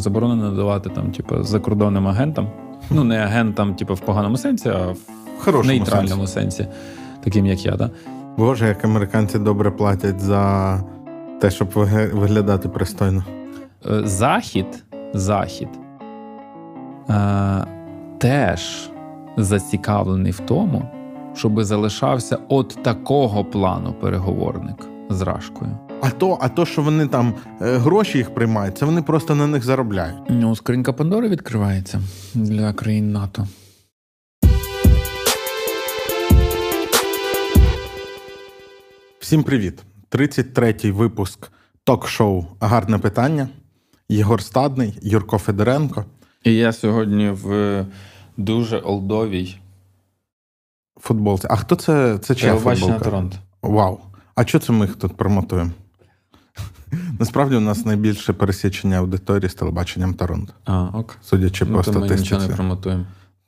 заборонено надавати там, типу, закордонним агентам. Ну, не агентам, типу, в поганому сенсі, а в Хорошому нейтральному сенсі, таким як я. Да? Боже, як американці добре платять за те, щоб виглядати пристойно. Е, Захід, Захід е, теж зацікавлений в тому, щоб залишався от такого плану переговорник з Рашкою. А то, а то, що вони там е, гроші їх приймають, це вони просто на них заробляють. Ну, скринька Пандори відкривається для країн НАТО. Всім привіт! 33-й випуск ток-шоу Гарне питання. Єгор Стадний, Юрко Федоренко. І я сьогодні в дуже олдовій Футболці. А хто це? Це чия футболка? Торонто. Вау. А що це ми їх тут промотуємо? Насправді у нас найбільше пересічення аудиторії з телебаченням Торонто, А, ок. судячи Ну, по то ми нічого не промотуємо.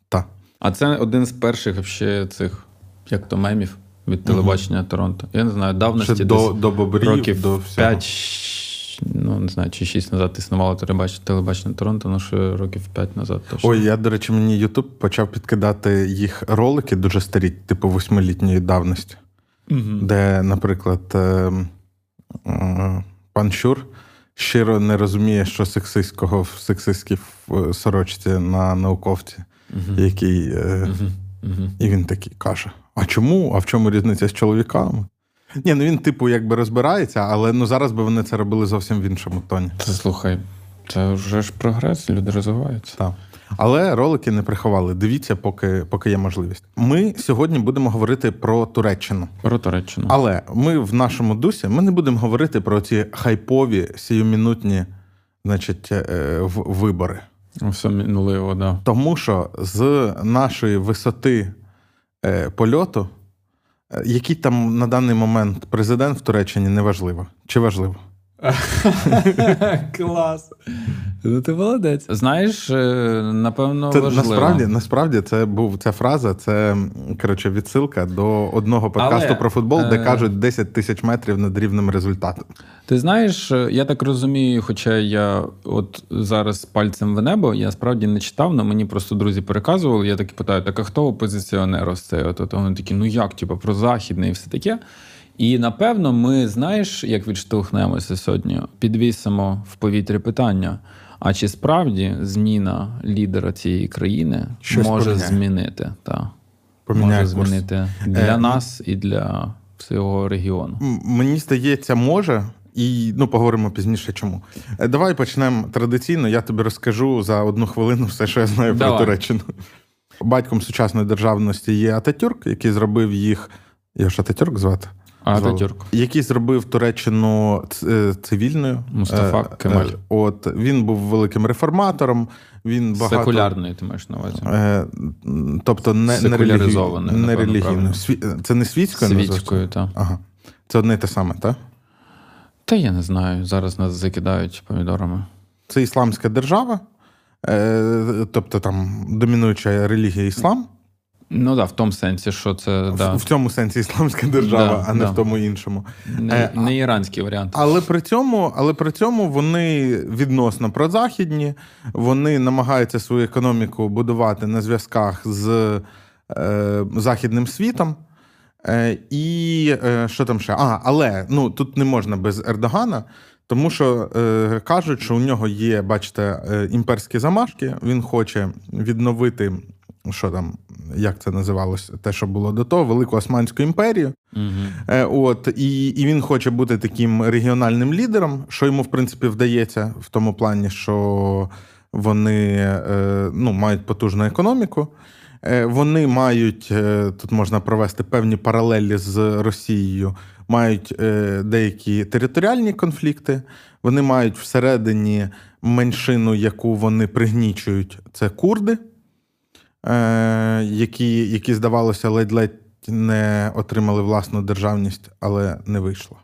Так. А це один з перших вообще цих, як то мемів від телебачення Торонто. Я не знаю, давності Ще десь до, до бобрів, років до всього. 5, ну не знаю, чи 6 назад існувало телебачення, телебачення Торонто, ну що років 5 назад точно. Ой, я, до речі, мені Ютуб почав підкидати їх ролики дуже старі, типу восьмилітньої давності, Мгм. де, наприклад, е, е, пан Щур щиро не розуміє, що сексистського в сексистській е, сорочці на науковці, Мгм. який. Мгм. Мгм. І він такий каже: А чому? А в чому різниця з чоловіками? Ні, ну він, типу, якби розбирається, але ну зараз би вони це робили зовсім в іншому тоні. Слухай, це вже ж прогрес, люди розвиваються. Так. Але ролики не приховали. Дивіться, поки, поки є можливість. Ми сьогодні будемо говорити про Туреччину. Про Туреччину. Але ми в нашому дусі ми не будемо говорити про ці хайпові сіюмінутні значить, е, вибори. Все минуло, да. Тому що з нашої висоти е, польоту, е, який там на даний момент президент в Туреччині, неважливо. Чи важливо? Клас. Ну ти молодець. Знаєш, е, напевно, Це важливо. насправді, насправді це був ця фраза, це коротше відсилка до одного подкасту Але, про футбол, де е, кажуть 10 тисяч метрів над рівнем результату. Ти знаєш, е, я так розумію, хоча я от зараз пальцем в небо, я справді не читав, але мені просто друзі переказували. Я таки питаю, так а хто опозиціонер ось цей? От, от вони такі, ну як, типу, про західне і все таке. І напевно, ми знаєш, як відштовхнемося сьогодні, підвісимо в повітрі питання. А чи справді зміна лідера цієї країни Щось може поміняє. змінити та Поміняє може курс. змінити для Е, нас і для всього регіону? Мені здається, може. І ну поговоримо пізніше, чому. Е, Давай почнемо традиційно. Я тобі розкажу за одну хвилину все, що я знаю Давай. про Туреччину. Батьком сучасної державності є Ататюрк, який зробив їх. Його ж Ататюрк звати? А Ататюрк. Який зробив Туреччину е, цивільною. Мустафа Е, е, Кемаль. От він був великим реформатором. Він багато Секулярної, ти маєш на увазі. Е, тобто не, не, Секуляризованою, не релігійною. Це не світською? Світською, так. Ага. Це одне й те саме, так? Та я не знаю. Зараз нас закидають помідорами. Це ісламська держава, е, тобто там домінуюча релігія іслам. Ну так, в тому сенсі, що це В- да, В цьому сенсі ісламська держава, Да, а не да. в тому іншому. не, е, не іранський варіант. Але при цьому, але при цьому вони відносно прозахідні, вони намагаються свою економіку будувати на зв'язках з е, західним світом. Е, і е, що там ще? А, але ну тут не можна без Ердогана, тому що е, кажуть, що у нього є, бачите, е, імперські замашки. Він хоче відновити, що там, як це називалось, те, що було до того, Велику Османську імперію. Угу. От і, і він хоче бути таким регіональним лідером, що йому в принципі вдається в тому плані, що вони е, ну, мають потужну економіку. Е, Вони мають тут можна провести певні паралелі з Росією, мають деякі територіальні конфлікти. Вони мають всередині меншину, яку вони пригнічують, це курди, е, які, які здавалося, ледь-ледь не отримали власну державність, але не вийшло.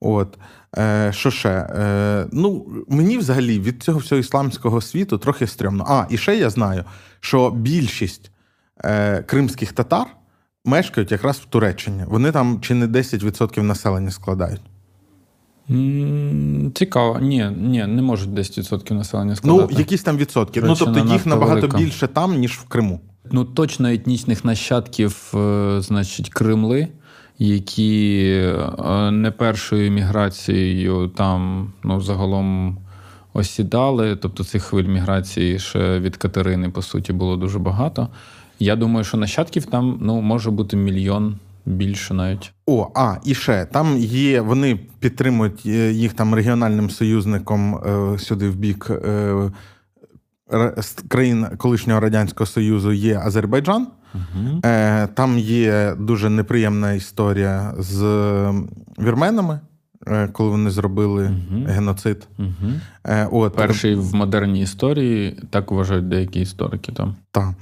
От. Е, що ще? Е, ну, мені взагалі від цього всього ісламського світу трохи стрьомно. А, і ще я знаю, що більшість е, кримських татар мешкають якраз в Туреччині. Вони там чи не 10% населення складають. Цікаво. Ні, ні, не можуть 10% населення складати. Ну, якісь там відсотки. Ну, тобто їх набагато велика. більше там, ніж в Криму. Ну, точно етнічних нащадків, е, значить, Кремли, які е, не першою міграцією там ну, загалом осідали. Тобто цих хвиль міграції ще від Катерини, по суті, було дуже багато. Я думаю, що нащадків там ну, може бути мільйон більше навіть. О, а, і ще там є, вони підтримують е, їх там регіональним союзником е, сюди в бік е, країн колишнього Радянського Союзу є Азербайджан. Угу. Е, там є дуже неприємна історія з вірменами, е, коли вони зробили Мгм. геноцид. Е, от, Перший в модерній історії, так вважають деякі історики там. Та.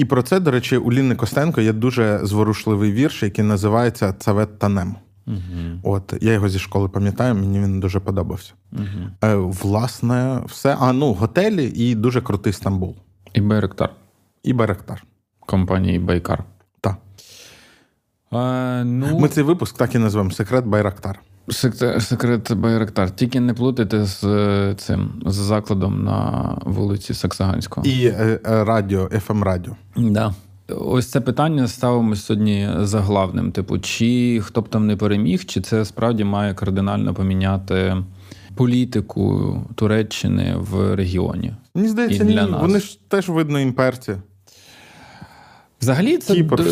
І про це, до речі, у Ліни Костенко є дуже зворушливий вірш, який називається Цавет Танем. Угу. От я його зі школи пам'ятаю, мені він дуже подобався. Угу. Е, власне, все. А ну, готелі і дуже крутий Стамбул. І Байректар І Байрактар. компанії Байкар. Так. Е, ну, Ми цей випуск так і назвемо Секрет Байрактар. Секрет Байректар. Тільки не плутайте з е, цим з закладом на вулиці Саксаганського. І е, е, радіо, fm радіо. Да. Ось це питання ставимо сьогодні заглавним: типу, чи хто б там не переміг, чи це справді має кардинально поміняти політику Туреччини в регіоні? Мені здається, ні. нас. Вони ж теж видно імперці. Взагалі, це, Кіпр,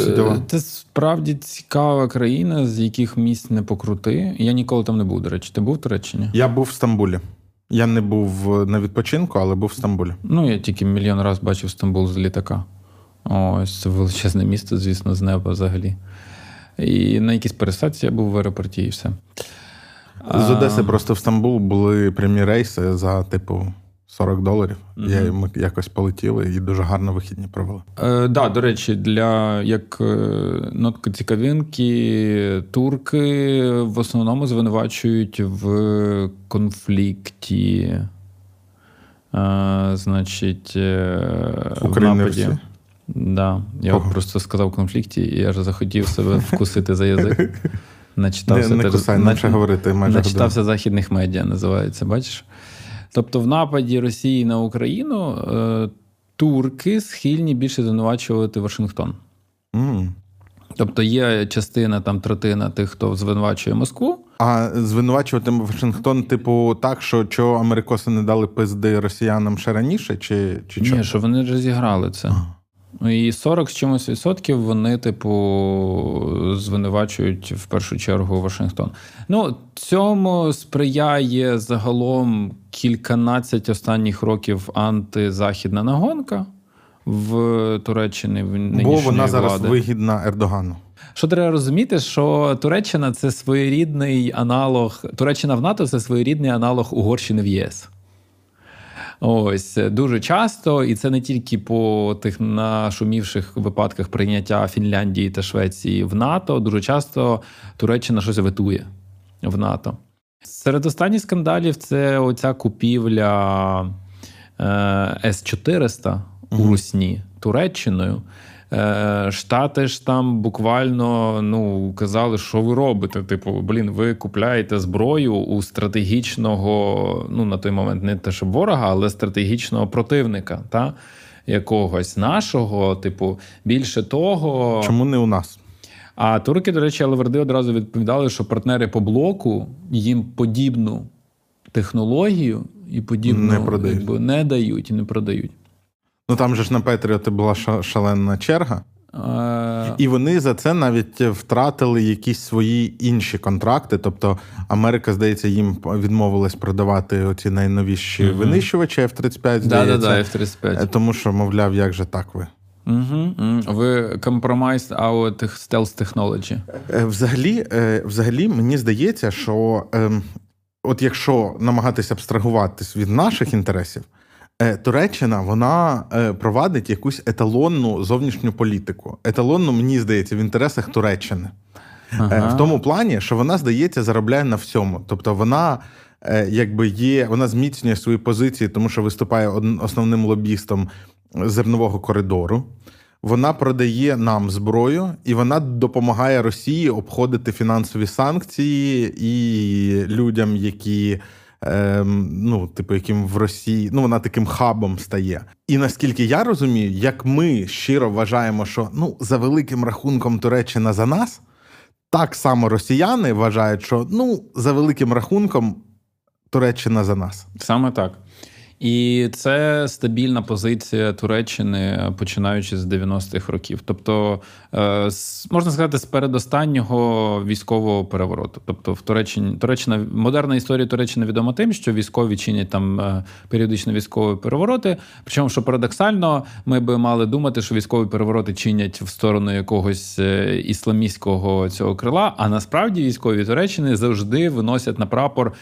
це справді цікава країна, з яких місць не покрути. Я ніколи там не був, до речі. Ти був в Туреччині? Я був в Стамбулі. Я не був на відпочинку, але був в Стамбулі. Ну, я тільки мільйон раз бачив Стамбул з літака. Ось це величезне місто, звісно, з неба взагалі. І на якійсь пересадці я був в аеропорті і все. З А, Одеси просто в Стамбул були прямі рейси за, типу, 40 доларів. Я, Мгм. ми якось полетіли і дуже гарно вихідні провели. Е, да, до речі, для як е, нотка цікавинки, турки в основному звинувачують в конфлікті. Е, значить, е, в нападі. Да. Я Ого. просто сказав конфлікті, і я ж захотів себе вкусити за язик. Начитався, Не, не кусай, нач- говорити майже годину. Начитався західних медіа, називається, бачиш? Тобто, в нападі Росії на Україну е, турки схильні більше звинувачувати Вашингтон. Mm. Тобто є частина, там третина тих, хто звинувачує Москву. А звинувачувати Вашингтон, типу, так, що чого америкоси не дали пизди росіянам ще раніше, чи, чи Ні, що вони вже зіграли це. І 40 з чимось відсотків вони, типу, звинувачують в першу чергу Вашингтон. Ну, цьому сприяє загалом кільканадцять останніх років антизахідна нагонка в Туреччині. В Бо вона зараз влади. вигідна Ердогану. Що треба розуміти, що Туреччина це своєрідний аналог. Туреччина в НАТО це своєрідний аналог Угорщини в ЄС. Ось дуже часто, і це не тільки по тих нашумівших випадках прийняття Фінляндії та Швеції в НАТО. Дуже часто Туреччина щось витує в НАТО. Серед останніх скандалів це оця купівля е, С-400 у Русні Туреччиною. Е, Штати ж там буквально ну, казали, що ви робите. Типу, блін, ви купляєте зброю у стратегічного, ну на той момент не те, щоб ворога, але стратегічного противника, та якогось нашого, типу, більше того. Чому не у нас? А турки, до речі, Алеверди одразу відповідали, що партнери по блоку їм подібну технологію і подібну Не продають. якби, не дають і не продають. Ну там же ж на Петріоти була шалена черга, Е, і вони за це навіть втратили якісь свої інші контракти. Тобто Америка, здається, їм відмовилась продавати оці найновіші Мгм. винищувачі F-35, да, здається. да, да, F-35. Е, Тому що, мовляв, як же так ви? Угу, Ви stealth technology. Е, Взагалі, е, взагалі, мені здається, що ем, от якщо намагатися абстрагуватись від наших інтересів, Туреччина вона е, провадить якусь еталонну зовнішню політику. Еталонну, мені здається, в інтересах Туреччини. Е, В тому плані, що вона, здається, заробляє на всьому. Тобто вона. е, Якби є, вона зміцнює свої позиції, тому що виступає основним лобістом зернового коридору. вона продає нам зброю і вона допомагає Росії обходити фінансові санкції і людям, які. Ем, ну, типу, яким в Росії, ну вона таким хабом стає. І наскільки я розумію, як ми щиро вважаємо, що ну за великим рахунком Туреччина за нас, так само росіяни вважають, що ну за великим рахунком Туреччина за нас. Саме так. І це стабільна позиція Туреччини, починаючи з 90-х років. Тобто, е, можна сказати, з передостаннього військового перевороту. Тобто, в Туреччині Туреччина модерна історія Туреччини відома тим, що військові чинять там е, періодично військові перевороти. Причому, що парадоксально, ми би мали думати, що військові перевороти чинять в сторону якогось е, ісламістського цього крила. А насправді військові Туреччини завжди виносять на прапор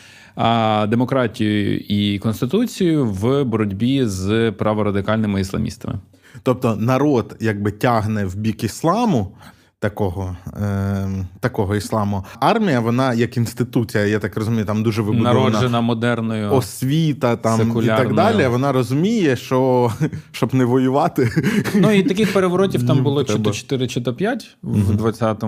демократію і конституцію в боротьбі з праворадикальними ісламістами. Тобто народ якби тягне в бік ісламу, такого е, такого ісламу. Армія, вона як інституція, я так розумію, там дуже вибудована народжена модерною освіта там і так далі. Вона розуміє, що щоб не воювати. Ну і таких переворотів там було чи то 4, чи то 5 в 20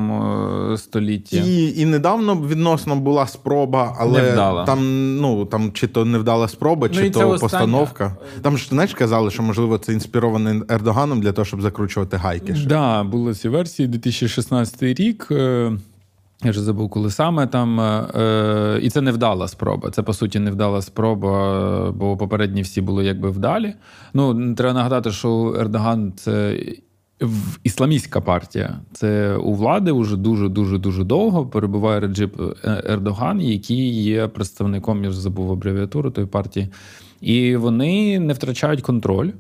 столітті. І і недавно відносно була спроба, але Невдала. там ну там чи то невдала спроба, чи ну, то постановка. Там ж знаєш, казали, що можливо це інспіроване Ердоганом для того, щоб закручувати гайки. Так, да, були ці версії 2016 рік. Е, я вже забув, коли саме там. Е, е, і це невдала спроба. Це, по суті, невдала спроба, бо попередні всі були якби вдалі. Ну, треба нагадати, що Ердоган це ісламістська партія. Це у влади вже дуже-дуже дуже довго перебуває Реджип Ердоган, який є представником, я вже забув абревіатуру тої партії. І вони не втрачають контроль.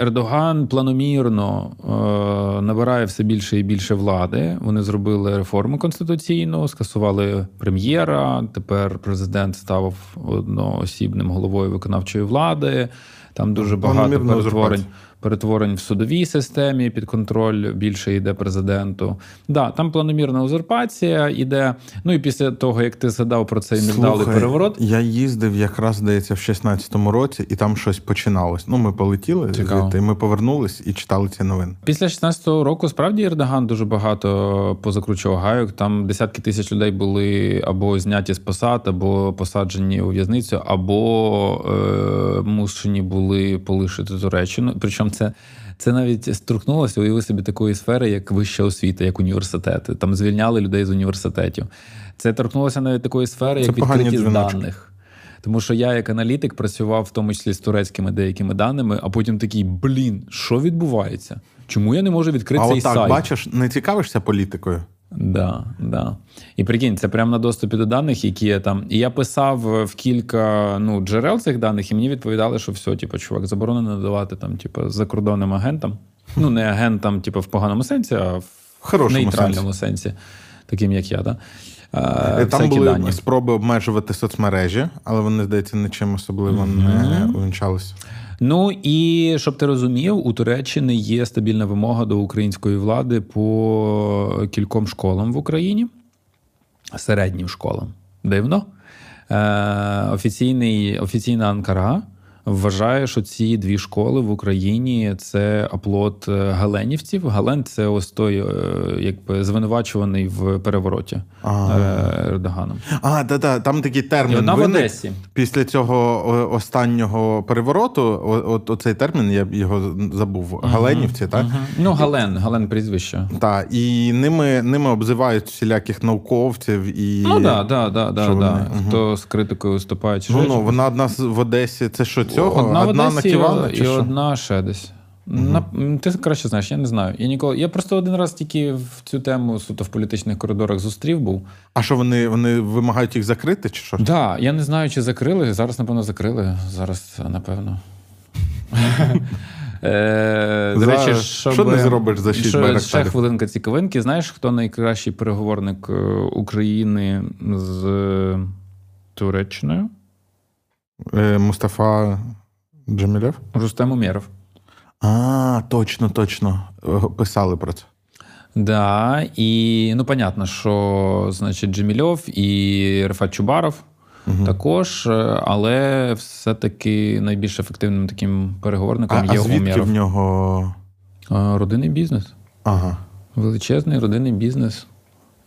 Ердоган планомірно е, набирає все більше і більше влади. Вони зробили реформу конституційну, скасували прем'єра. Тепер президент став одноосібним головою виконавчої влади. Там дуже багато перетворень перетворень в судовій системі під контроль більше йде президенту. Да, там планомірна узурпація іде. Ну і після того, як ти згадав про цей невдалий переворот, я їздив якраз здається в 16-му році, і там щось починалось. Ну, ми полетіли звідти, ми повернулись і читали ці новини. Після 16-го року справді Ердоган дуже багато позакручував гайок. Там десятки тисяч людей були або зняті з посад, або посаджені у в'язницю, або е, мушені були полишити Туреччину. Причому це це навіть струхнулося уяви собі такої сфери, як вища освіта, як університети. Там звільняли людей з університетів. Це торкнулося навіть такої сфери, як відкритість даних. Тому що я, як аналітик, працював в тому числі з турецькими деякими даними, а потім такий блін, що відбувається? Чому я не можу відкрити а цей отак, сайт? бачиш, не цікавишся політикою? Да, да. І прикинь, це прямо на доступі до даних, які є там. І я писав в кілька ну, джерел цих даних, і мені відповідали, що все, типу, чувак, заборонено надавати там, типу, закордонним агентам. Ну, не агентам, типу, в поганому сенсі, а в Хорошому нейтральному сенсі. сенсі, таким як я. Да? А, Там були дані. спроби обмежувати соцмережі, але вони, здається, нічим особливо mm-hmm. не увінчалися. Ну і щоб ти розумів, у Туреччини є стабільна вимога до української влади по кільком школам в Україні, середнім школам. Дивно. Е, Офіційний, Офіційна Анкара вважає, що ці дві школи в Україні це оплот е, галенівців. Гален це ось той, е, якби звинувачуваний в перевороті. Е, Ердоганом. А, да, да, там такий термін. І одна виник. в Одесі. Після цього останнього перевороту, от оцей термін, я його забув. Галенівці, так? Ну, Гален, Гален прізвище. Так, і ними ними обзивають всіляких науковців і. Ну, так, да, да, да, да, хто з критикою виступає. Ну, ну, вона одна в Одесі, це що? Цього одна, одна в Одесі на і що? одна ще десь. Угу. На, ти краще знаєш, я не знаю. Я ніколи. Я просто один раз тільки в цю тему суто в політичних коридорах зустрів був. А що вони вони вимагають їх закрити? чи що? Так, да, я не знаю, чи закрили. Зараз, напевно, закрили. Зараз, напевно. Е, до речі, Що не зробиш за 6 байрактарів? Ще хвилинка цікавинки. Знаєш, хто найкращий переговорник е, України з Туреччиною? Е, Мустафа Джамілєв? Рустем Умєров. А, точно, точно. Писали про це. Да, і ну, понятно, що значить Джемільов і Рефат Чубаров. також, е, але все-таки найбільш ефективним таким переговорником А, є а звідки Умєров. в нього. Е, Родинний бізнес. Ага. Величезний родинний бізнес,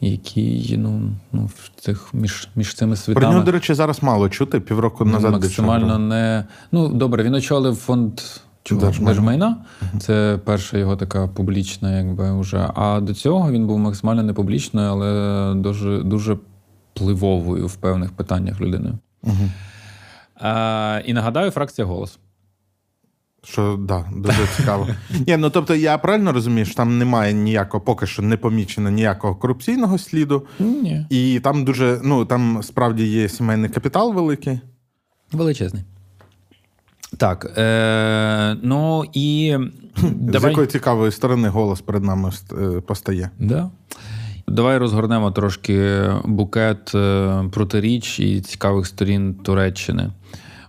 який ну, ну, в цих між, між цими Про світами нього, до речі, зараз мало чути. Півроку назад максимально не. Ну, добре, він очолив фонд чого? Держмайна. Це перша його така публічна, якби вже. А до цього він був максимально не публічною, але дуже, дуже впливовою в певних питаннях людиною. Угу. А, і нагадаю, фракція голос. Що да, дуже цікаво. Ні, ну тобто я правильно розумію, що там немає ніякого, поки що не помічено ніякого корупційного сліду, Ні. і там дуже, ну там справді є сімейний капітал великий. Величезний. Так. Е, ну і З якої цікавої сторони голос перед нами е, постає. Да. Давай розгорнемо трошки букет е, протиріч і цікавих сторін Туреччини.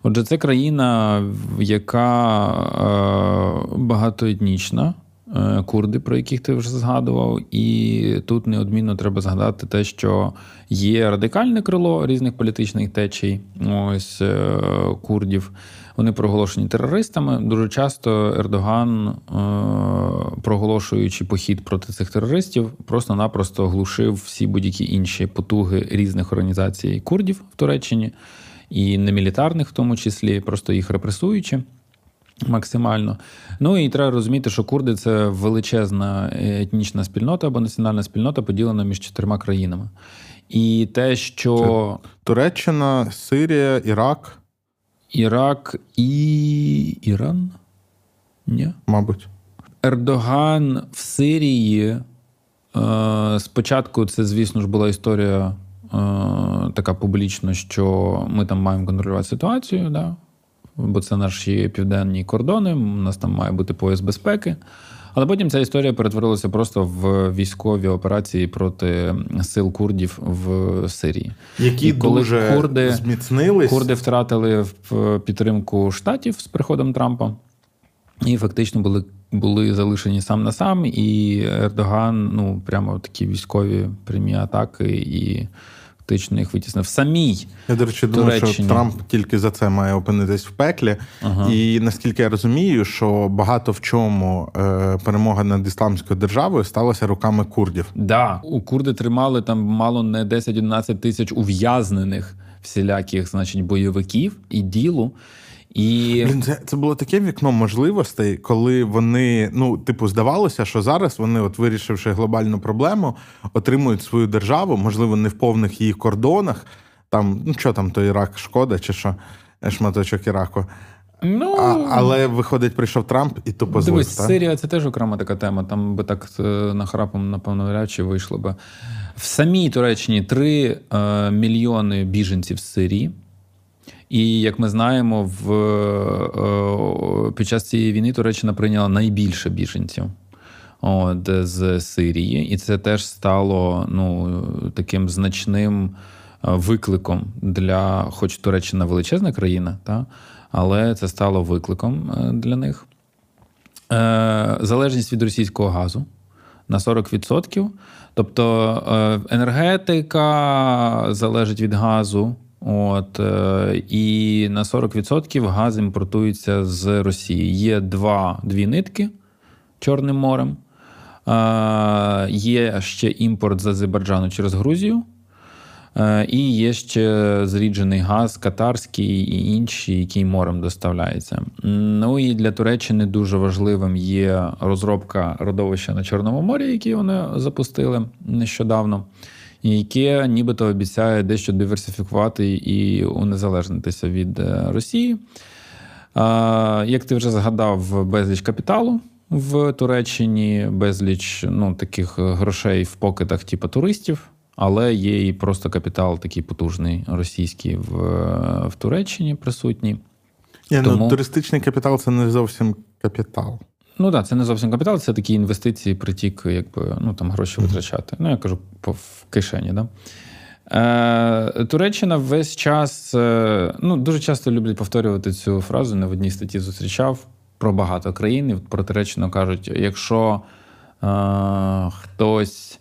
Отже, це країна, яка е, багатоетнічна, е, курди, про яких ти вже згадував, і тут неодмінно треба згадати те, що є радикальне крило різних політичних течій, ось е, курдів. Вони проголошені терористами. Дуже часто Ердоган, проголошуючи похід проти цих терористів, просто-напросто глушив всі будь-які інші потуги різних організацій курдів в Туреччині, і немілітарних в тому числі, просто їх репресуючи. Максимально. Ну і треба розуміти, що курди це величезна етнічна спільнота або національна спільнота, поділена між чотирма країнами. І те, що Туреччина, Сирія, Ірак, Ірак і Іран? Ні. мабуть. Ердоган в Сирії. Е, спочатку це, звісно ж, була історія е, така публічна, що ми там маємо контролювати ситуацію, да? бо це наші південні кордони, у нас там має бути пояс безпеки. Але потім ця історія перетворилася просто в військові операції проти сил курдів в Сирії. Які І коли дуже курди- зміцнились. Курди втратили в підтримку штатів з приходом Трампа, і фактично були, були залишені сам на сам. І Ердоган, ну прямо такі військові прямі атаки, і фактично їх витіснив. В самій Я, до речі, думаю, що Трамп тільки за це має опинитись в пеклі. Ага. І наскільки я розумію, що багато в чому е, перемога над ісламською державою сталася руками курдів. да, у курди тримали там мало не 10-11 тисяч ув'язнених всіляких, значить, бойовиків і ділу. І Блін, це, це було таке вікно можливостей, коли вони, ну, типу, здавалося, що зараз вони, от вирішивши глобальну проблему, отримують свою державу, можливо, не в повних її кордонах. Там, ну що там, то Ірак шкода, чи що, е, шматочок Іраку. ну, А, але виходить, прийшов Трамп і тупо злив. Дивись, так? Сирія це теж окрема така тема. Там би так е, нахрапом, напевно, вряд чи вийшло би. В самій Туреччині 3 е, мільйони біженців з Сирії. І як ми знаємо, в, е, під час цієї війни Туреччина прийняла найбільше біженців от, з Сирії, і це теж стало ну, таким значним е, викликом для, хоч Туреччина величезна країна, та, але це стало викликом е, для них. Залежність від російського газу на 40%. Тобто енергетика залежить від газу. От, е, і на 40% газ імпортується з Росії. Є два, дві нитки Чорним морем. Е, є ще імпорт з Азербайджану через Грузію. Е, І є ще зріджений газ катарський і інші, який морем доставляється. Ну і для Туреччини дуже важливим є розробка родовища на Чорному морі, які вони запустили нещодавно, яке нібито обіцяє дещо диверсифікувати і унезалежнитися від е, Росії. Як ти вже згадав, безліч капіталу в Туреччині, безліч ну, таких грошей в покидах, типу туристів, але є і просто капітал такий потужний російський в, в Туреччині присутній. Ні, Тому- ну, туристичний капітал це не зовсім капітал. Ну так, це не зовсім капітал, це такі інвестиції, притік, якби ну там гроші витрачати. Ну, я кажу, по в кишені, да. Е, Туреччина весь час, е, ну, дуже часто люблять повторювати цю фразу, не в одній статті зустрічав про багато країн. І про Туреччину кажуть: якщо е, хтось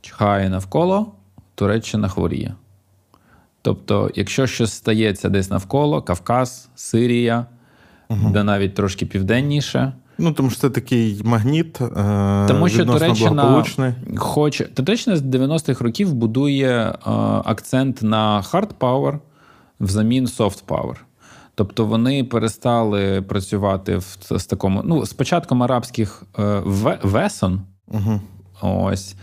чхає навколо, Туреччина хворіє. Тобто, якщо щось стається десь навколо, Кавказ, Сирія, угу. де навіть трошки південніше. Ну, тому що це такий магніт. Е- Тому що Туреччина хоче Туреччина з 90-х років будує е- акцент на hard power взамін soft power. Тобто вони перестали працювати в з такому. Ну, з початком арабських е, весон. Угу. Ось.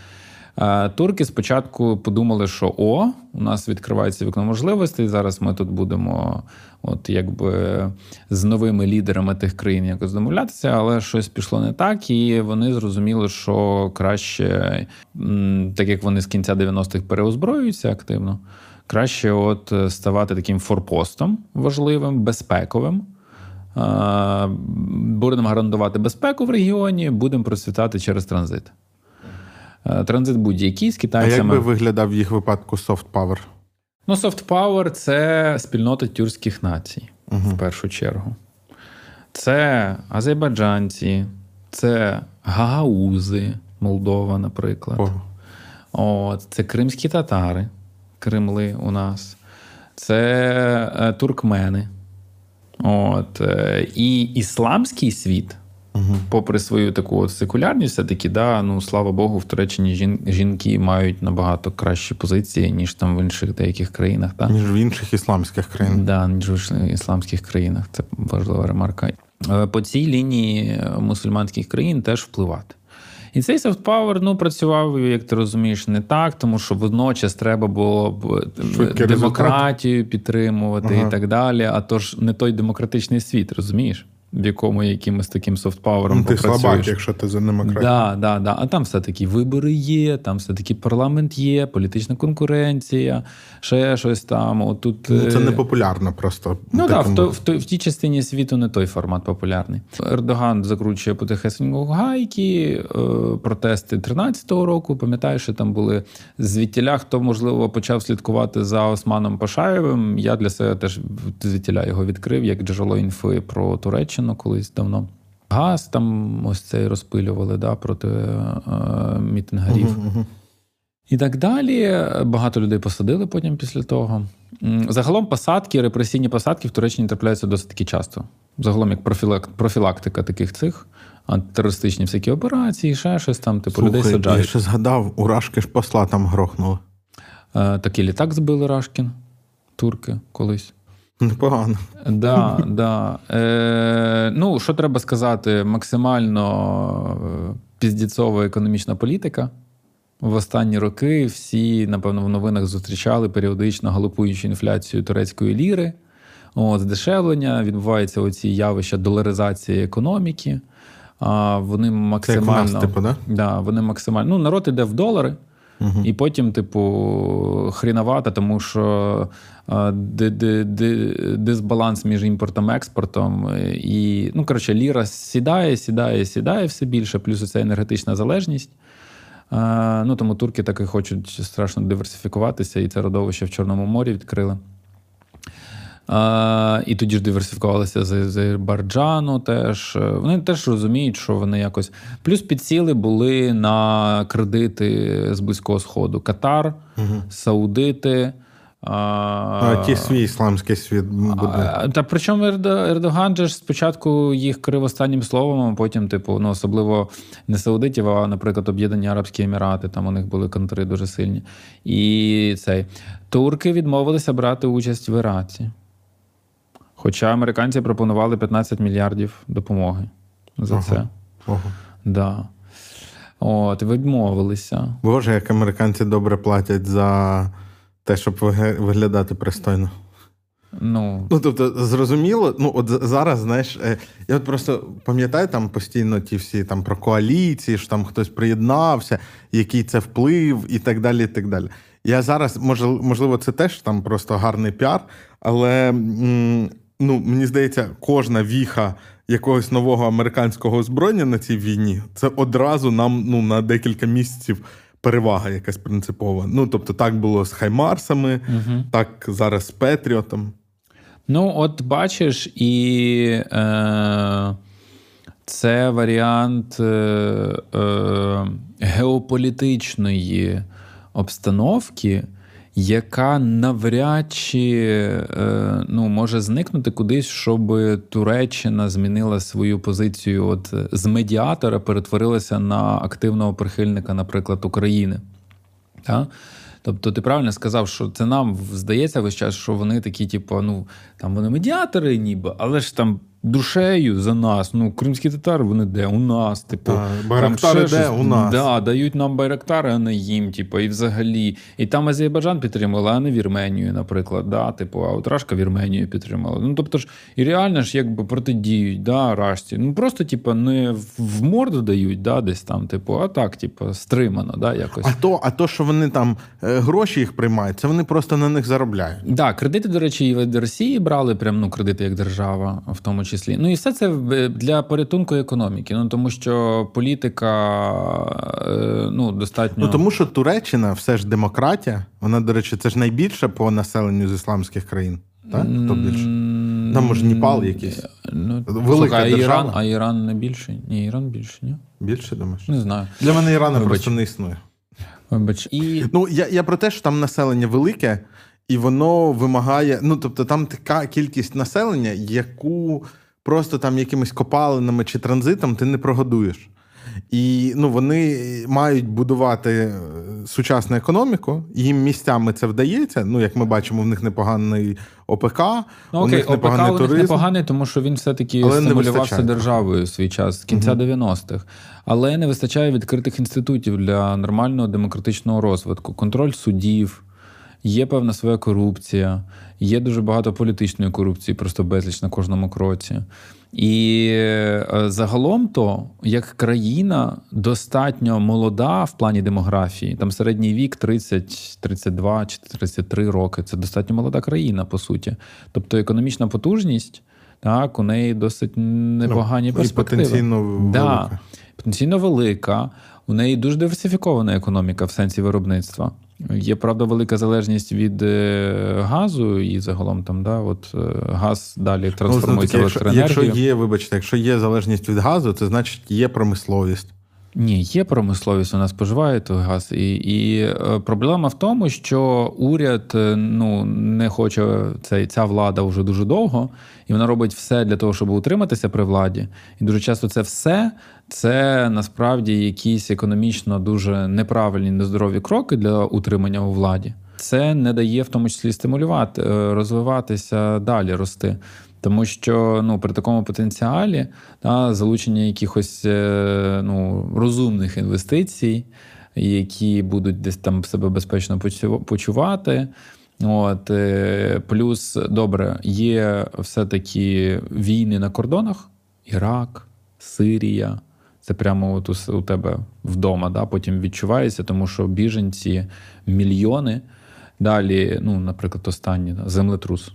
Турки спочатку подумали, що о, у нас відкривається вікно можливостей. Зараз ми тут будемо, от якби з новими лідерами тих країн якось домовлятися, але щось пішло не так, і вони зрозуміли, що краще, так як вони з кінця 90-х переозброюються активно краще от ставати таким форпостом важливим, безпековим. Будемо гарантувати безпеку в регіоні, будемо процвітати через транзит. Е, транзит будь-який з китайцями. А як би виглядав в їх випадку soft power? Ну, soft power – це спільнота тюркських націй, угу. в першу чергу. Це азербайджанці, це гагаузи, Молдова, наприклад. От, Це кримські татари. Кремли у нас, це е, туркмени. От, е, І ісламський світ, угу. попри свою таку от секулярність, все-таки, да, ну, слава Богу, в Туреччині жін, жінки мають набагато кращі позиції, ніж там в інших деяких країнах. Да? Ніж в інших ісламських країнах. Да, ніж в ісламських країнах. Це важлива ремарка. Е, по цій лінії мусульманських країн теж впливати. І цей power, ну, працював, як ти розумієш, не так, тому що водночас треба було б Швидкий демократію результат. підтримувати ага. і так далі. А то ж не той демократичний світ, розумієш? В якому якимось таким софтпавером ну, ти слабак, якщо ти за демократію. Да, да, да. А там все-таки вибори є, там все-таки парламент є, політична конкуренція, ще щось там. Отут... Ну, це е, не популярно просто. Ну так, в, в, в, в тій частині світу не той формат популярний. Ердоган закручує потихесеньку гайки, е, протести 13-го року. Пам'ятаєш, що там були звідтіля, хто, можливо, почав слідкувати за Османом Пашаєвим. Я для себе теж звідтіля його відкрив як джерело інфи про Туреччину. Німеччину колись давно. Газ там ось цей розпилювали да, проти е, мітингарів. Uh-huh, uh-huh. І так далі. Багато людей посадили потім після того. Загалом посадки, репресійні посадки в Туреччині трапляються досить таки часто. Загалом, як профілактика таких цих антитерористичні всякі операції, ще щось там, типу, Слухай, людей саджають. Я ще згадав, у Рашки ж посла там грохнули. Е, такий літак збили Рашкін, турки колись. Непогано. Да, да. Е, Ну, що треба сказати, максимально е, піздіцова економічна політика. В останні роки всі, напевно, в новинах зустрічали періодично галопуючу інфляцію турецької ліри. От, Здешевлення, відбуваються оці явища доларизації економіки. А Вони максимально. Це як нас, типу, да? Да, вони максимально. Ну, народ іде в долари. Угу. І потім, типу, хріновато, тому що дисбаланс між імпортом і експортом. І, ну, коротше, ліра сідає, сідає, сідає все більше, плюс це енергетична залежність. Ну, Тому турки таки хочуть страшно диверсифікуватися, і це родовище в Чорному морі відкрили. А, І тоді ж диверсифікувалися з Азербайджану теж. Вони теж розуміють, що вони якось. Плюс підсіли були на кредити з Близького Сходу: Катар, угу. Саудити. А, а ті свій ісламський світ буде. Та причому Ердоган же ж спочатку їх крив останнім словом, а потім, типу, ну особливо не Саудитів, а, наприклад, Об'єднані Арабські Емірати, там у них були контри дуже сильні. І цей турки відмовилися брати участь в Іраці. Хоча американці пропонували 15 мільярдів допомоги за ага. це. Ага. Да. От, відмовилися. Боже, як американці добре платять за те, щоб виглядати пристойно. Ну, ну тобто, зрозуміло, ну от зараз, знаєш, е, я от просто пам'ятаю там постійно ті всі там про коаліції, що там хтось приєднався, який це вплив, і так далі. і так далі. Я зараз, можливо, це теж там просто гарний піар, але ну, мені здається, кожна віха якогось нового американського озброєння на цій війні це одразу нам ну, на декілька місяців перевага якась принципова. Ну, тобто, так було з Хаймарсами, угу. так зараз з Петріотом. Ну, от бачиш, і е, це варіант е, е, геополітичної обстановки яка навряд чи е, ну, може зникнути кудись, щоб Туреччина змінила свою позицію от з медіатора, перетворилася на активного прихильника, наприклад, України. Так? Тобто ти правильно сказав, що це нам здається весь час, що вони такі, типу, ну там вони медіатори, ніби, але ж там душею за нас. Ну, кримські татари, вони де? У нас, типу, Та, Байрактари там ще де? щось. У нас. Да, дають нам байрактари, а не їм, типу, і взагалі. І там Азербайджан підтримали, а не Вірменію, наприклад. Да, типу, а от Рашка Вірменію підтримала. Ну, тобто ж, і реально ж якби протидіють, да, Рашці. Ну просто, типу, не в- морду дають, да, десь там, типу, а так, типу, стримано, да, якось. А то, а то, що вони там е, гроші їх приймають, це вони просто на них заробляють. Да, кредити, до речі, і від Росії брали прям ну, кредити як держава, в тому числі. Ну і все це для порятунку економіки. Ну тому що політика е, ну, достатньо. Ну тому що Туреччина все ж демократія. Вона, до речі, це ж найбільше по населенню з ісламських країн. Так? Хто більше? Там, може, Непал якийсь? Ну, Велика слухай, а Іран, держава. а Іран не більше? Ні, Іран більше, ні? Більше думаєш? Не знаю. Для мене Ірана Вибач. просто не існує. Вибач. І Ну, я, я про те, що там населення велике, і воно вимагає. Ну, тобто, там така кількість населення, яку просто там якимись копалинами чи транзитом ти не прогодуєш. І ну, вони мають будувати е, сучасну економіку, їм місцями це вдається. Ну, як ми бачимо, в них непоганий ОПК, Ну, у окей, них ОПК непоганий у них непоганий, тому що він все-таки Але не стимулювався державою в свій час з кінця 90-х. Але не вистачає відкритих інститутів для нормального демократичного розвитку, контроль судів. Є певна своя корупція, є дуже багато політичної корупції, просто безліч на кожному кроці. І е, загалом то, як країна достатньо молода в плані демографії, там середній вік 30, 32 чи 33 роки. Це достатньо молода країна, по суті. Тобто економічна потужність, так, у неї досить непогані Ну, і перспективи. потенційно Да, потенційно велика. У неї дуже диверсифікована економіка в сенсі виробництва. Є правда велика залежність від е, газу, і загалом там да, от, е, газ далі Ну, трансформується в якщо, якщо є, вибачте, якщо є залежність від газу, це значить є промисловість. Ні, є промисловість, вона споживає той газ. І, і е, проблема в тому, що уряд е, ну, не хоче цей, ця влада вже дуже довго, і вона робить все для того, щоб утриматися при владі. І дуже часто це все це насправді якісь економічно дуже неправильні, нездорові кроки для утримання у владі. Це не дає в тому числі стимулювати, е, розвиватися далі, рости. Тому що ну, при такому потенціалі та, залучення якихось е, ну, розумних інвестицій, які будуть десь там себе безпечно почувати. От, е, плюс, добре, є все-таки війни на кордонах: Ірак, Сирія. Це прямо от у, у тебе вдома, да? потім відчувається, тому що біженці мільйони. Далі, ну, наприклад, останній да, землетрус.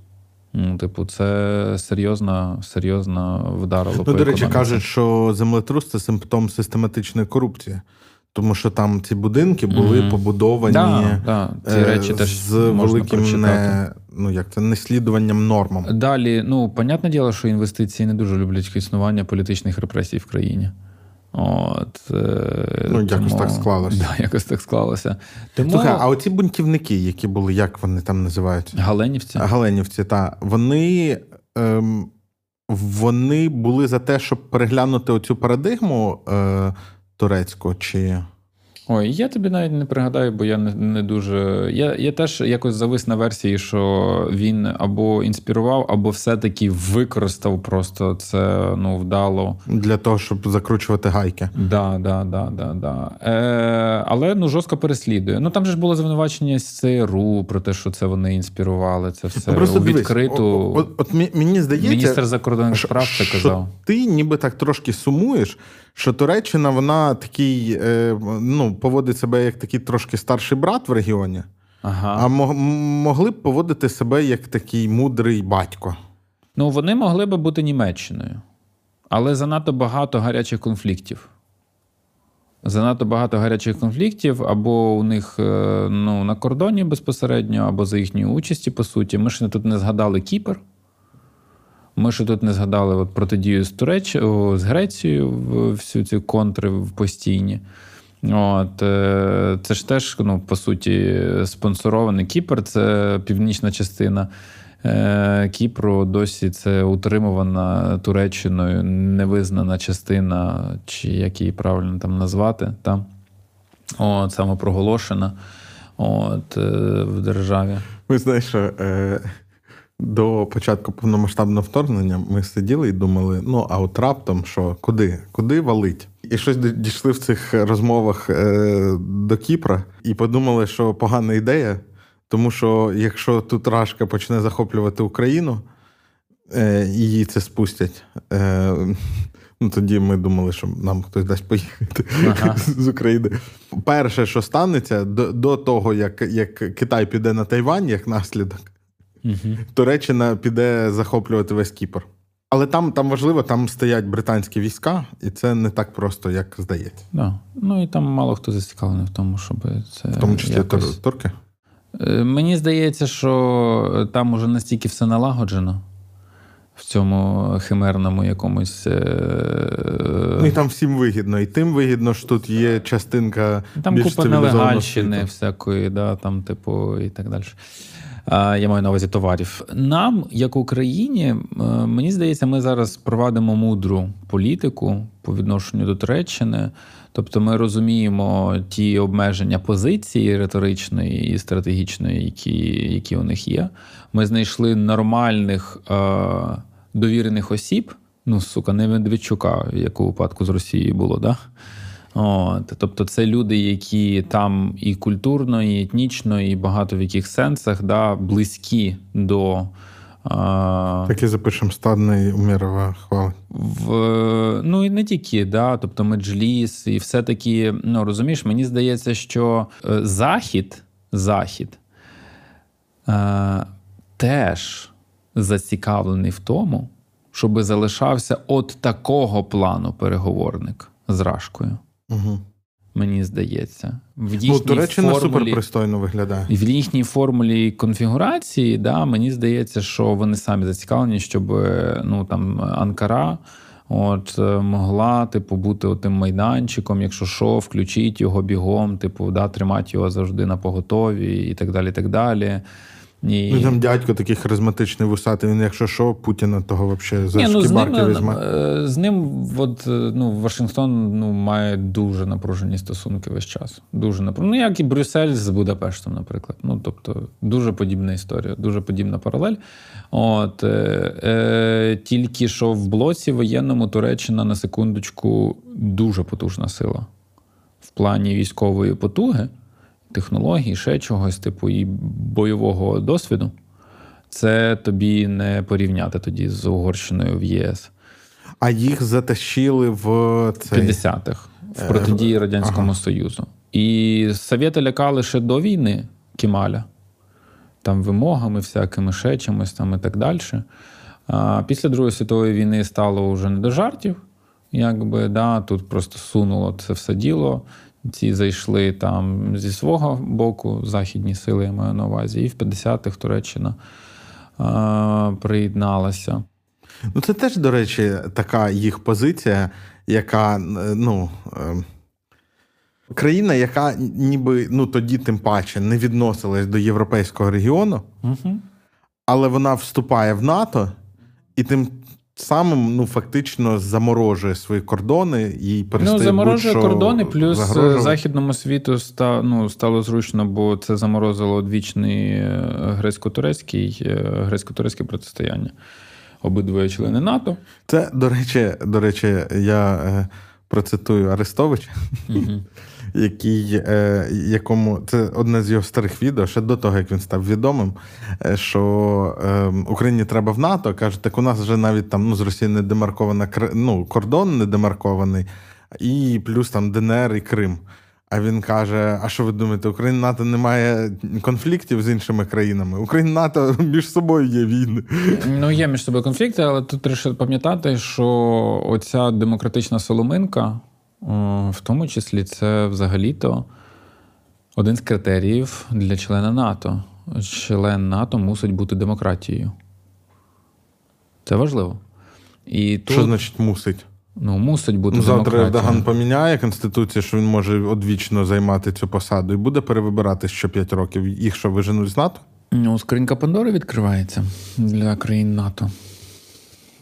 Ну, типу, це серйозна, серйозна вдарило. Ну, по до речі, економіці. кажуть, що землетрус це симптом систематичної корупції. Тому що там ці будинки були Мгм. побудовані Да, да, ці е, речі теж з можна великим не, ну, як це, неслідуванням нормам. Далі, ну, понятне діло, що інвестиції не дуже люблять існування політичних репресій в країні. От, е, Ну, якось так склалося. Да, якось так склалося. Тому Слухай, а оці бунтівники, які були, як вони там називаються? Галенівці. Галенівці, так. вони, ем, вони були за те, щоб переглянути оцю парадигму е, турецьку, чи. Ой, я тобі навіть не пригадаю, бо я не, не дуже. Я, я теж якось завис на версії, що він або інспірував, або все-таки використав просто це ну, вдало. Для того, щоб закручувати гайки. Да, да, да, да, да. Е, але ну жорстко переслідує. Ну там же ж було звинувачення з ЦРУ про те, що це вони інспірували. Це все Ну, просто у відкриту. От, от, от мені здається, Міністр закордонних справ це казав. Ти ніби так трошки сумуєш, що Туреччина вона такий, е, ну, поводить себе як такий трошки старший брат в регіоні, Ага. а мо- могли б поводити себе як такий мудрий батько. Ну, вони могли би бути Німеччиною, але занадто багато гарячих конфліктів. Занадто багато гарячих конфліктів, або у них е, ну, на кордоні безпосередньо, або за їхньої участі, по суті. Ми ж тут не згадали Кіпр. Ми ж тут не згадали от протидію з Туреч... з Грецією всю ці контри в постійні. От, е, Це ж теж, ну, по суті, спонсорований Кіпр, це північна частина е, Кіпру. Досі це утримувана Туреччиною невизнана частина, чи як її правильно там назвати, там. От, самопроголошена от, е, в державі. Ви знаєш, що е, до початку повномасштабного вторгнення ми сиділи і думали: ну, а от раптом що, куди? Куди валить? І щось дійшли в цих розмовах е, до Кіпра і подумали, що погана ідея, тому що якщо тут Рашка почне захоплювати Україну, е, її це спустять. Е, Ну, тоді ми думали, що нам хтось дасть поїхати ага. з України. Перше, що станеться, до до того, як як Китай піде на Тайвань як наслідок, угу. Туреччина піде захоплювати весь Кіпр. Але там там важливо, там стоять британські війська, і це не так просто, як здається. Да. Ну і там мало хто зацікавлений в тому, щоб це. В тому числі якось... турки? Е, мені здається, що там уже настільки все налагоджено в цьому химерному якомусь. Е, ну і там всім вигідно. І тим вигідно, що тут є частинка. Там більш купа нелегальщини, всякої, да, там, типу, і так далі. Я маю на увазі товарів. Нам, як Україні, е, мені здається, ми зараз провадимо мудру політику по відношенню до Туреччини. Тобто ми розуміємо ті обмеження позиції риторичної і стратегічної, які які у них є. Ми знайшли нормальних е, довірених осіб. Ну, сука, не Медведчука, як у випадку з Росією було, да? От, Тобто, це люди, які там і культурно, і етнічно, і багато в яких сенсах да, близькі до. Так і запишемо стадний умірова хвала. В, Ну і не тільки, да, тобто меджліс, і все-таки, ну розумієш, мені здається, що е, захід, захід е, теж зацікавлений в тому, щоб залишався от такого плану переговорник з Рашкою. Угу. Мені здається, в їхній ну, Туреччина формулі, суперпристойно виглядає. В їхній формулі конфігурації, да, мені здається, що вони самі зацікавлені, щоб ну там Анкара от могла типу бути тим майданчиком, якщо що, включіть його бігом, типу, да, тримати його завжди на поготові і так далі. і так далі. І... Ну, там дядько такий харизматичний вусатий, він, якщо що, Путіна того взагалі за Ні, ну, з ним, візьме. Е, з ним от, е, ну, Вашингтон ну, має дуже напружені стосунки весь час. Дуже напружені. Ну, як і Брюссель з Будапештом, наприклад. Ну, тобто, дуже подібна історія, дуже подібна паралель. От, е, е, Тільки що в блоці воєнному Туреччина на секундочку дуже потужна сила в плані військової потуги технологій, ще чогось, типу, і бойового досвіду, це тобі не порівняти тоді з Угорщиною в ЄС. А їх затащили в цей... 50-х в протидії Радянському ага. Союзу. І Совєти лякали ще до війни Кемаля, там вимогами, всякими ще чимось там і так далі. А Після Другої світової війни стало вже не до жартів. Якби да, тут просто сунуло це все діло. Ці зайшли там зі свого боку, західні сили я маю на увазі, і в 50-х Туреччина а, приєдналася. Ну, це теж, до речі, така їх позиція, яка, ну. Е, країна, яка ніби ну тоді, тим паче, не відносилась до європейського регіону, угу. але вона вступає в НАТО, і тим самим ну фактично заморожує свої кордони і перестає Ну, заморожує кордони, плюс загрожувати. західному світу ста, ну, стало зручно, бо це заморозило одвічний е, грецько-турецький е, грецько-турецьке протистояння. Обидвоє члени НАТО. Це, до речі, до речі, я е, процитую Арестовича. Угу який, е, якому це одне з його старих відео, ще до того, як він став відомим, е, що е, Україні треба в НАТО. Каже, так у нас вже навіть там ну, з Росії не демаркована ну, кордон не демаркований, і плюс там ДНР і Крим. А він каже: А що ви думаєте, Україна НАТО не має конфліктів з іншими країнами? Україна НАТО між собою є війни. Ну є між собою конфлікти, але тут треба пам'ятати, що оця демократична соломинка, в тому числі, це взагалі-то один з критеріїв для члена НАТО. Член НАТО мусить бути демократією. Це важливо. І тут, Що значить мусить? Ну, мусить бути Ну, Завтра. Ердоган поміняє конституцію, що він може одвічно займати цю посаду і буде перевибирати що 5 років. Їх що виженуть з НАТО? Ну, скринька Пандори відкривається для країн НАТО.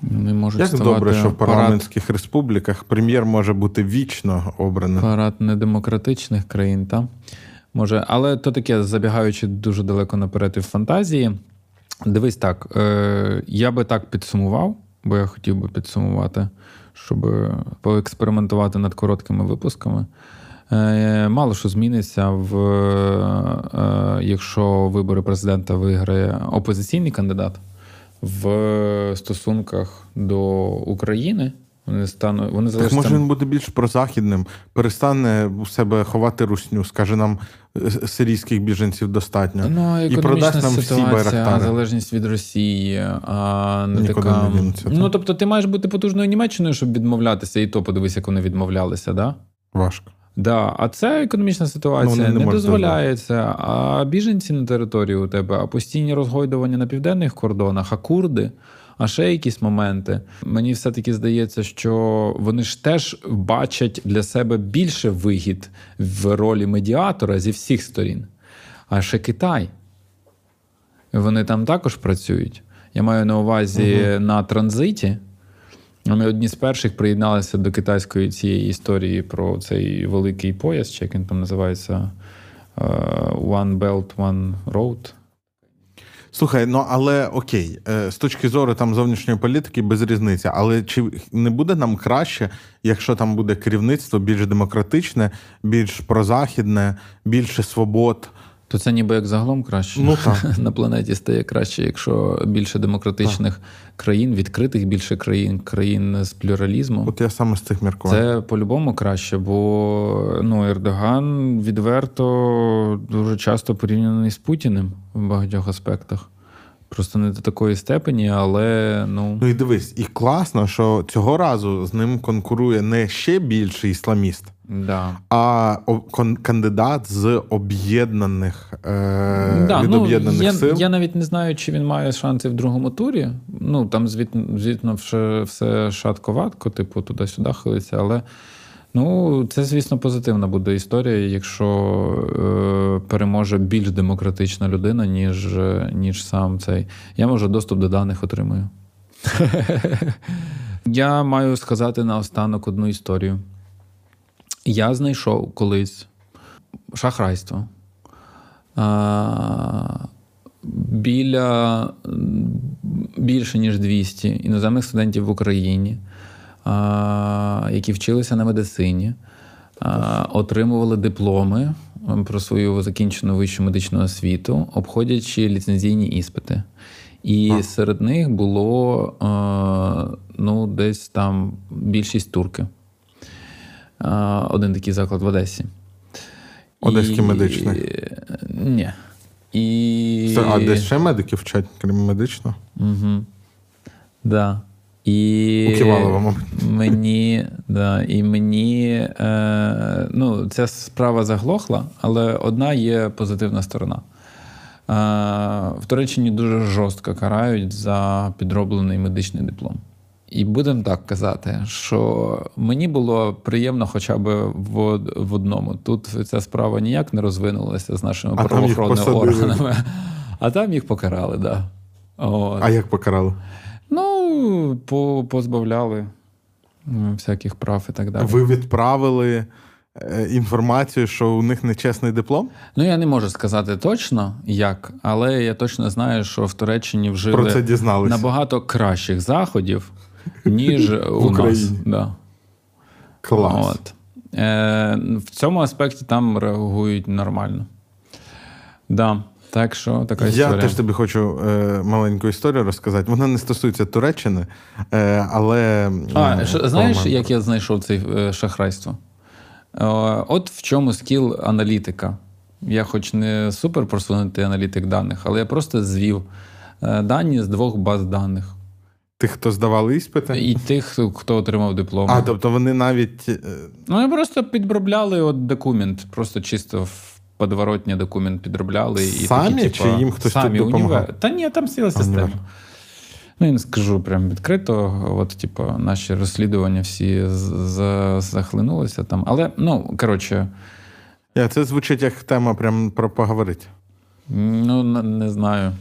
Вони можуть Як ставати добре, що в парад, парламентських республіках прем'єр може бути вічно обраним. парад недемократичних країн, та? Може, але то таке, забігаючи дуже далеко наперед і в фантазії. Дивись так, е, я би так підсумував, бо я хотів би підсумувати, щоб поекспериментувати над короткими випусками. Е, Мало що зміниться, в, е, якщо вибори президента виграє опозиційний кандидат в стосунках до України. Вони стануть, вони Так залишаться. може він буде більш прозахідним, перестане у себе ховати русню, скаже нам е, сирійських біженців достатньо. Ну, і продасть нам всі байрактари. залежність від Росії, а не Нікуди така. не дінеться, ну, тобто, ти маєш бути потужною Німеччиною, щоб відмовлятися, і то подивись, як вони відмовлялися, да? Важко. Да, а це економічна Ну, ситуація вони не не дозволяється. А біженці на території у тебе, а постійні розгойдування на південних кордонах, а курди, а ще якісь моменти. Мені все-таки здається, що вони ж теж бачать для себе більше вигід в ролі медіатора зі всіх сторін. А ще Китай. Вони там також працюють. Я маю на увазі на транзиті. Вони одні з перших приєдналися до китайської цієї історії про цей великий пояс, чи як він там називається е, One Belt, One Road. Слухай, ну але окей, е, з точки зору там зовнішньої політики без різниці. Але чи не буде нам краще, якщо там буде керівництво більш демократичне, більш прозахідне, більше свобод? То це ніби як загалом краще Ну, так. на планеті стає краще, якщо більше демократичних країн, відкритих більше країн, країн з плюралізмом. От я саме з цих міркувань. Це по-любому краще, бо ну, Ердоган відверто дуже часто порівняний з Путіним в багатьох аспектах. Просто не до такої степені, але ну. Ну і дивись, і класно, що цього разу з ним конкурує не ще більший ісламіст, Да. а кандидат з об'єднаних е, Да, від ну, об'єднаних я, сил. я навіть не знаю, чи він має шанси в другому турі. Ну там звіт, звітно все, все шатко-ватко, типу, туди-сюди хилиться. Але ну, це, звісно, позитивна буде історія, якщо е, переможе більш демократична людина, ніж, е, ніж сам цей. Я може доступ до даних отримую. Я маю сказати наостанок одну історію. Я знайшов колись шахрайство. Біля більше ніж 200 іноземних студентів в Україні, які вчилися на медицині, отримували дипломи про свою закінчену вищу медичну освіту, обходячи ліцензійні іспити. І А. серед них було е, ну, десь там більшість турки. Е, Один такий заклад в Одесі. Одеський медичний. Ні. І... Це, а десь ще медиків вчать, крім медичного? Угу. Да. І У Ківалова, мені, да, і мені е, ну, ця справа заглохла, але одна є позитивна сторона. Е, в Туреччині дуже жорстко карають за підроблений медичний диплом. І будемо так казати, що мені було приємно хоча б в, в одному. Тут ця справа ніяк не розвинулася з нашими А правоохоронними органами, а там їх покарали, да. От. А як покарали? Ну, по, позбавляли всяких прав і так далі. Ви відправили е, інформацію, що у них нечесний диплом? Ну, я не можу сказати точно як, але я точно знаю, що в Туреччині вжили Про це дізналися. набагато кращих заходів, ніж у нас. Да. Клас. От. Е, в цьому аспекті там реагують нормально. Да. Так що така Я теж тобі хочу е, маленьку історію розказати. Вона не стосується Туреччини, е, але. А, е, що, знаєш, по-моєму, як я знайшов це е, шахрайство? Е, От в чому скіл аналітика. Я, хоч не супер просунутий аналітик даних, але я просто звів е, дані з двох баз даних. Тих, хто здавали іспити? І тих, хто- отримав диплом. А, тобто вони навіть. Ну, ми просто підробляли от документ, просто чисто в подворотні документ підробляли. І Самі такі, чи типа, їм хтось самі тут універ... Та ні, там Універ. система. Ну, я не скажу прям відкрито. От, типу, наші розслідування всі захлинулися там. Але, ну, коротше, Я, це звучить як тема прям про поговорити. ну, не знаю.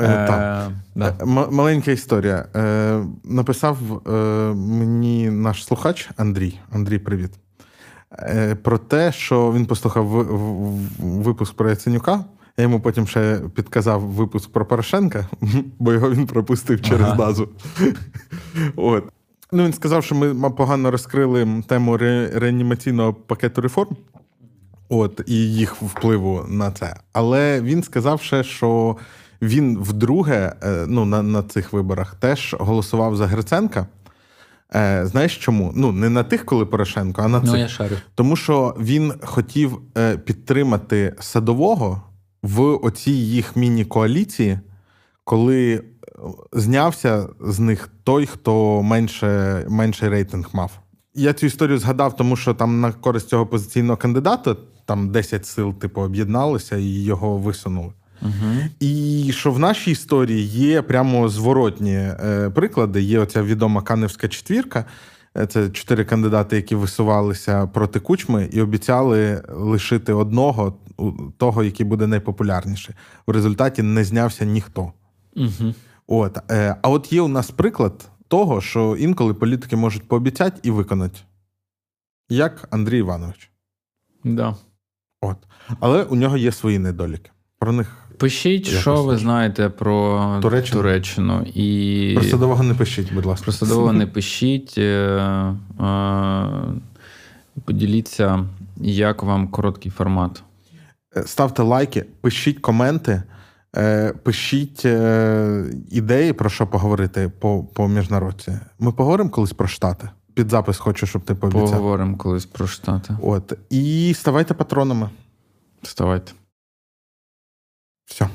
Е, так. да. Е, м- маленька історія. Е, написав е, мені наш слухач Андрій. Андрій, привіт. Е, про те, що він послухав випуск про Яценюка. Я йому потім ще підказав випуск про Порошенка, бо його він пропустив через Ага. дазу. От. Ну, він сказав, що ми погано розкрили тему ре- реанімаційного пакету реформ. От, і їх впливу на це. Але він сказав ще, що він вдруге е, ну, на, на цих виборах теж голосував за Гриценка. Е, знаєш чому? Ну, не на тих, коли Порошенко, а на Ну, я шарю. Тому що він хотів е, підтримати садового в оцій їх міні-коаліції, коли е, знявся з них той, хто менше, менший рейтинг мав. Я цю історію згадав, тому що там на користь цього опозиційного кандидата там 10 сил, типу, об'єдналися і його висунули. Угу. І що в нашій історії є прямо зворотні е, приклади. Є оця відома Каневська четвірка. Е, Це чотири кандидати, які висувалися проти кучми, і обіцяли лишити одного, того, який буде найпопулярніший. В результаті не знявся ніхто. Угу. От. е, А от є у нас приклад того, що інколи політики можуть пообіцяти і виконати. Як Андрій Іванович. Да. От. Але у нього є свої недоліки. Про них Пишіть, Якось що ви знаєте про Туреччину? Туреччину. І про садового не пишіть, будь ласка. про садового не пишіть. е, е, Поділіться, як вам короткий формат. Е, Ставте лайки, пишіть коменти, пишіть ідеї, про що поговорити по, по міжнародці. Ми поговоримо колись про Штати. Під запис хочу, щоб ти пообіцяв. Поговоримо колись про штати. От. І ставайте патронами. Вставайте. Все.